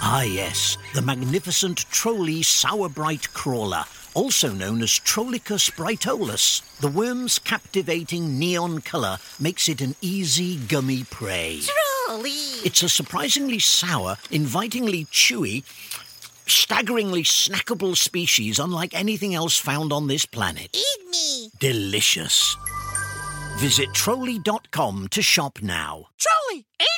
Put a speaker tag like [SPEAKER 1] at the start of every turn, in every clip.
[SPEAKER 1] Ah, yes, the magnificent Trolli Sourbright Crawler, also known as Trollicus brightolus. The worm's captivating neon colour makes it an easy, gummy prey.
[SPEAKER 2] Trolli!
[SPEAKER 1] It's a surprisingly sour, invitingly chewy, staggeringly snackable species unlike anything else found on this planet.
[SPEAKER 2] Eat me!
[SPEAKER 1] Delicious. Visit Trolli.com to shop now.
[SPEAKER 2] Trolli, eat!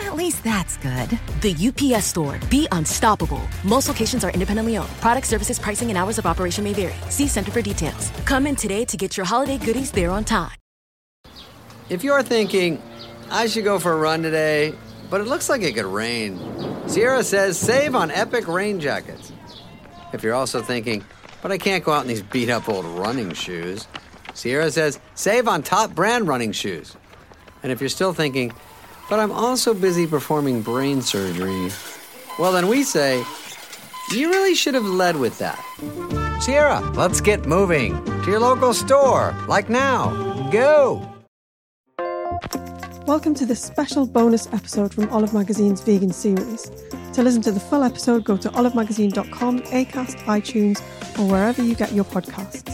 [SPEAKER 3] At least that's good.
[SPEAKER 4] The UPS store. Be unstoppable. Most locations are independently owned. Product services, pricing, and hours of operation may vary. See Center for details. Come in today to get your holiday goodies there on time.
[SPEAKER 5] If you're thinking, I should go for a run today, but it looks like it could rain, Sierra says save on epic rain jackets. If you're also thinking, but I can't go out in these beat up old running shoes, Sierra says save on top brand running shoes. And if you're still thinking, but I'm also busy performing brain surgery, well, then we say, you really should have led with that. Sierra, let's get moving to your local store, like now. Go!
[SPEAKER 6] Welcome to this special bonus episode from Olive Magazine's vegan series. To listen to the full episode, go to olivemagazine.com, Acast, iTunes, or wherever you get your podcasts.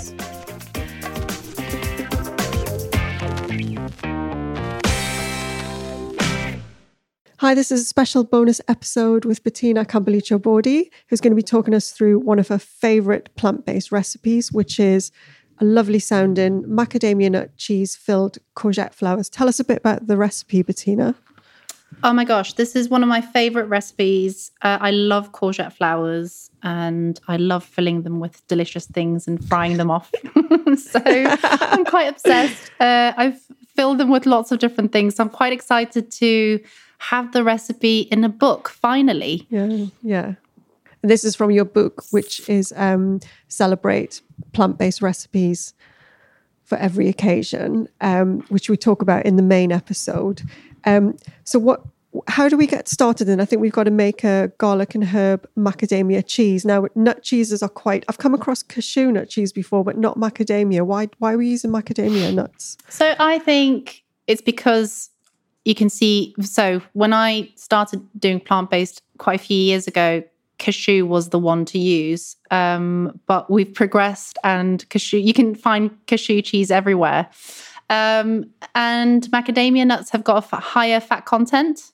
[SPEAKER 6] Hi, this is a special bonus episode with Bettina Campolucci Bordi, who's going to be talking us through one of her favorite plant based recipes, which is a lovely sounding macadamia nut cheese filled courgette flowers. Tell us a bit about the recipe, Bettina.
[SPEAKER 7] Oh my gosh, this is one of my favorite recipes. Uh, I love courgette flowers and I love filling them with delicious things and frying them off. so I'm quite obsessed. Uh, I've filled them with lots of different things. So I'm quite excited to have the recipe in a book finally.
[SPEAKER 6] Yeah, yeah. This is from your book, which is um, celebrate plant-based recipes for every occasion, um, which we talk about in the main episode. Um, so, what? How do we get started? And I think we've got to make a garlic and herb macadamia cheese. Now, nut cheeses are quite. I've come across cashew nut cheese before, but not macadamia. Why? Why are we using macadamia nuts?
[SPEAKER 7] So, I think it's because you can see. So when I started doing plant based quite a few years ago, cashew was the one to use. Um, but we've progressed, and cashew you can find cashew cheese everywhere. Um, and macadamia nuts have got a higher fat content,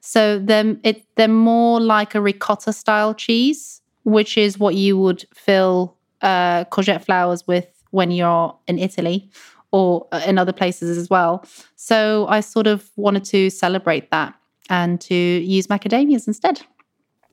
[SPEAKER 7] so they're it, they're more like a ricotta style cheese, which is what you would fill uh, courgette flowers with when you're in Italy or uh, in other places as well. So I sort of wanted to celebrate that and to use macadamias instead.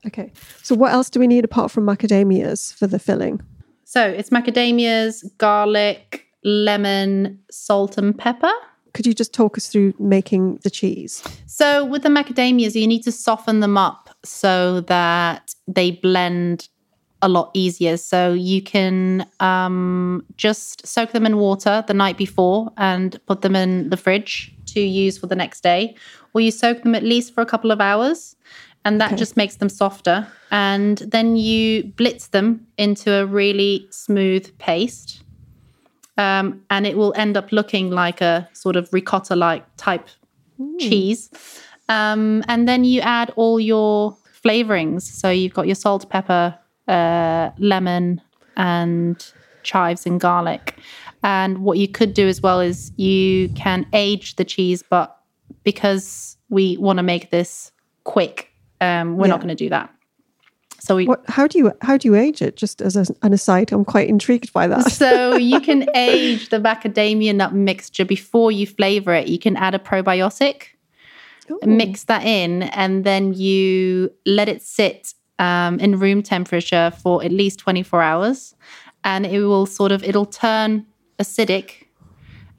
[SPEAKER 6] Okay. So what else do we need apart from macadamias for the filling?
[SPEAKER 7] So it's macadamias, garlic, lemon, salt, and pepper.
[SPEAKER 6] Could you just talk us through making the cheese?
[SPEAKER 7] So with the macadamias, you need to soften them up so that they blend a lot easier. So you can um, just soak them in water the night before and put them in the fridge to use for the next day, or you soak them at least for a couple of hours, and that okay. just makes them softer. And then you blitz them into a really smooth paste. Um, and it will end up looking like a sort of ricotta like type mm. cheese. Um, and then you add all your flavorings. So you've got your salt, pepper, uh, lemon and chives and garlic. And what you could do as well is you can age the cheese, but because we want to make this quick, um, we're yeah. not going to do that. So we
[SPEAKER 6] What? How do you how do you age it? Just as a, an aside, I'm quite intrigued by that.
[SPEAKER 7] so you can age the macadamia nut mixture before you flavor it. You can add a probiotic, mix that in, and then you let it sit um, in room temperature for at least 24 hours, and it will sort of it'll turn acidic,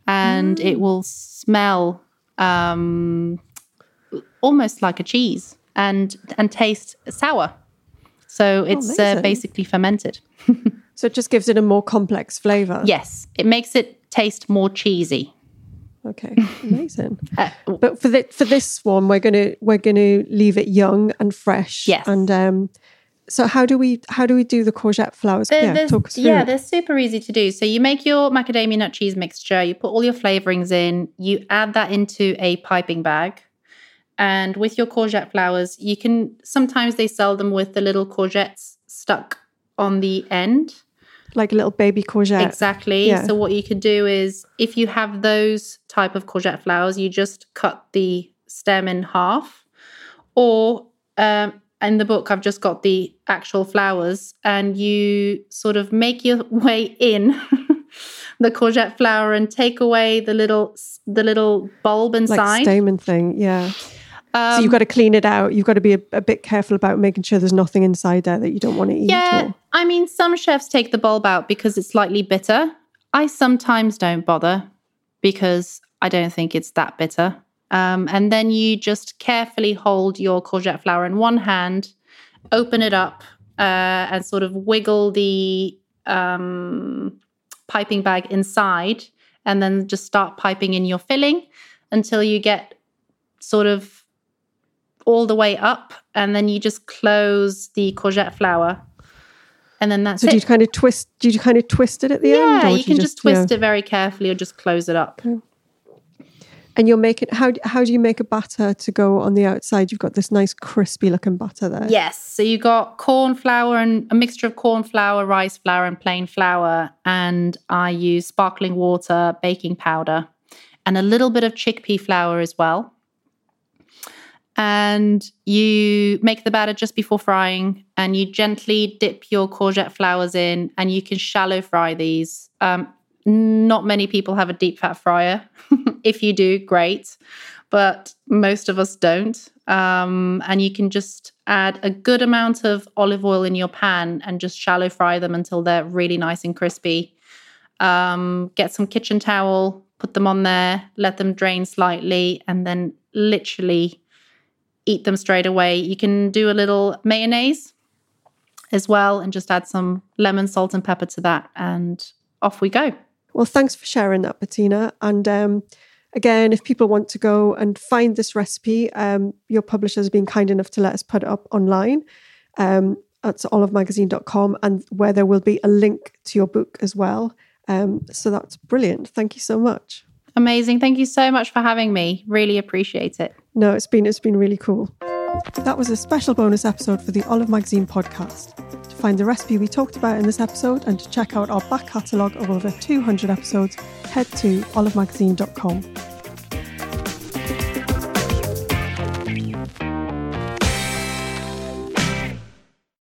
[SPEAKER 7] and it will smell um, almost like a cheese and and taste sour. So it's uh, basically fermented.
[SPEAKER 6] So it just gives it a more complex flavor.
[SPEAKER 7] Yes, it makes it taste more cheesy.
[SPEAKER 6] Okay. Amazing.
[SPEAKER 7] Uh,
[SPEAKER 6] but for the, for this one, we're gonna we're gonna leave it young and fresh.
[SPEAKER 7] Yes.
[SPEAKER 6] And um, so how do we how do we do the courgette flowers?
[SPEAKER 7] They're-
[SPEAKER 6] yeah,
[SPEAKER 7] they're-
[SPEAKER 6] talk us through.
[SPEAKER 7] yeah,
[SPEAKER 6] it.
[SPEAKER 7] they're super easy to do. So you make your macadamia nut cheese mixture, you put all your flavorings in, you add that into a piping bag. And with your courgette flowers, you can sometimes they sell them with the little courgettes stuck on the end.
[SPEAKER 6] Like a little baby courgette.
[SPEAKER 7] Exactly.
[SPEAKER 6] Yeah.
[SPEAKER 7] So what you could do is if you have those type of courgette flowers, you just cut the stem in half. Or um, in the book, I've just got the actual flowers, and you sort of make your way in the courgette flower and take away the little the little bulb
[SPEAKER 6] Like
[SPEAKER 7] inside.
[SPEAKER 6] stamen thing. Yeah. So
[SPEAKER 7] Um,
[SPEAKER 6] you've got to clean it out. You've got to be a, a bit careful about making sure there's nothing inside there that you don't want to eat.
[SPEAKER 7] Yeah,
[SPEAKER 6] or-
[SPEAKER 7] I mean, some chefs take the bulb out because it's slightly bitter. I sometimes don't bother because I don't think it's that bitter. Um, and then you just carefully hold your courgette flower in one hand, open it up, uh, and sort of wiggle the um, piping bag inside, and then just start piping in your filling until you get sort of all the way up, and then you just close the courgette flower, and then that's
[SPEAKER 6] So
[SPEAKER 7] it.
[SPEAKER 6] do you kind of twist? Do you kind of twist it at the end?
[SPEAKER 7] yeah, you can just twist
[SPEAKER 6] yeah.
[SPEAKER 7] it very carefully or just close it up.
[SPEAKER 6] And you're making how? How do you make a batter to go on the outside? You've got this nice crispy looking batter there.
[SPEAKER 7] Yes. So you got corn flour and a mixture of corn flour, rice flour, and plain flour. And I use sparkling water, baking powder, and a little bit of chickpea flour as well. And you make the batter just before frying, and you gently dip your courgette flowers in, and you can shallow fry these. Um, not many people have a deep fat fryer. if you do, great, but most of us don't. Um, and you can just add a good amount of olive oil in your pan and just shallow fry them until they're really nice and crispy. Um, get some kitchen towel, put them on there, let them drain slightly, and then literally eat them straight away. You can do a little mayonnaise as well and just add some lemon, salt, and pepper to that, and off we go.
[SPEAKER 6] Well, thanks for sharing that, Bettina. And um, again, if people want to go and find this recipe, um, your publisher has been kind enough to let us put it up online. Um, at olivemagazine.com and where there will be a link to your book as well. Um, so that's brilliant. Thank you so much.
[SPEAKER 7] Amazing. Thank you so much for having me. Really appreciate it.
[SPEAKER 6] No, it's been it's been really cool. That was a special bonus episode for the Olive Magazine podcast. To find the recipe we talked about in this episode and to check out our back catalogue of over 200 episodes, head to olivemagazine.com.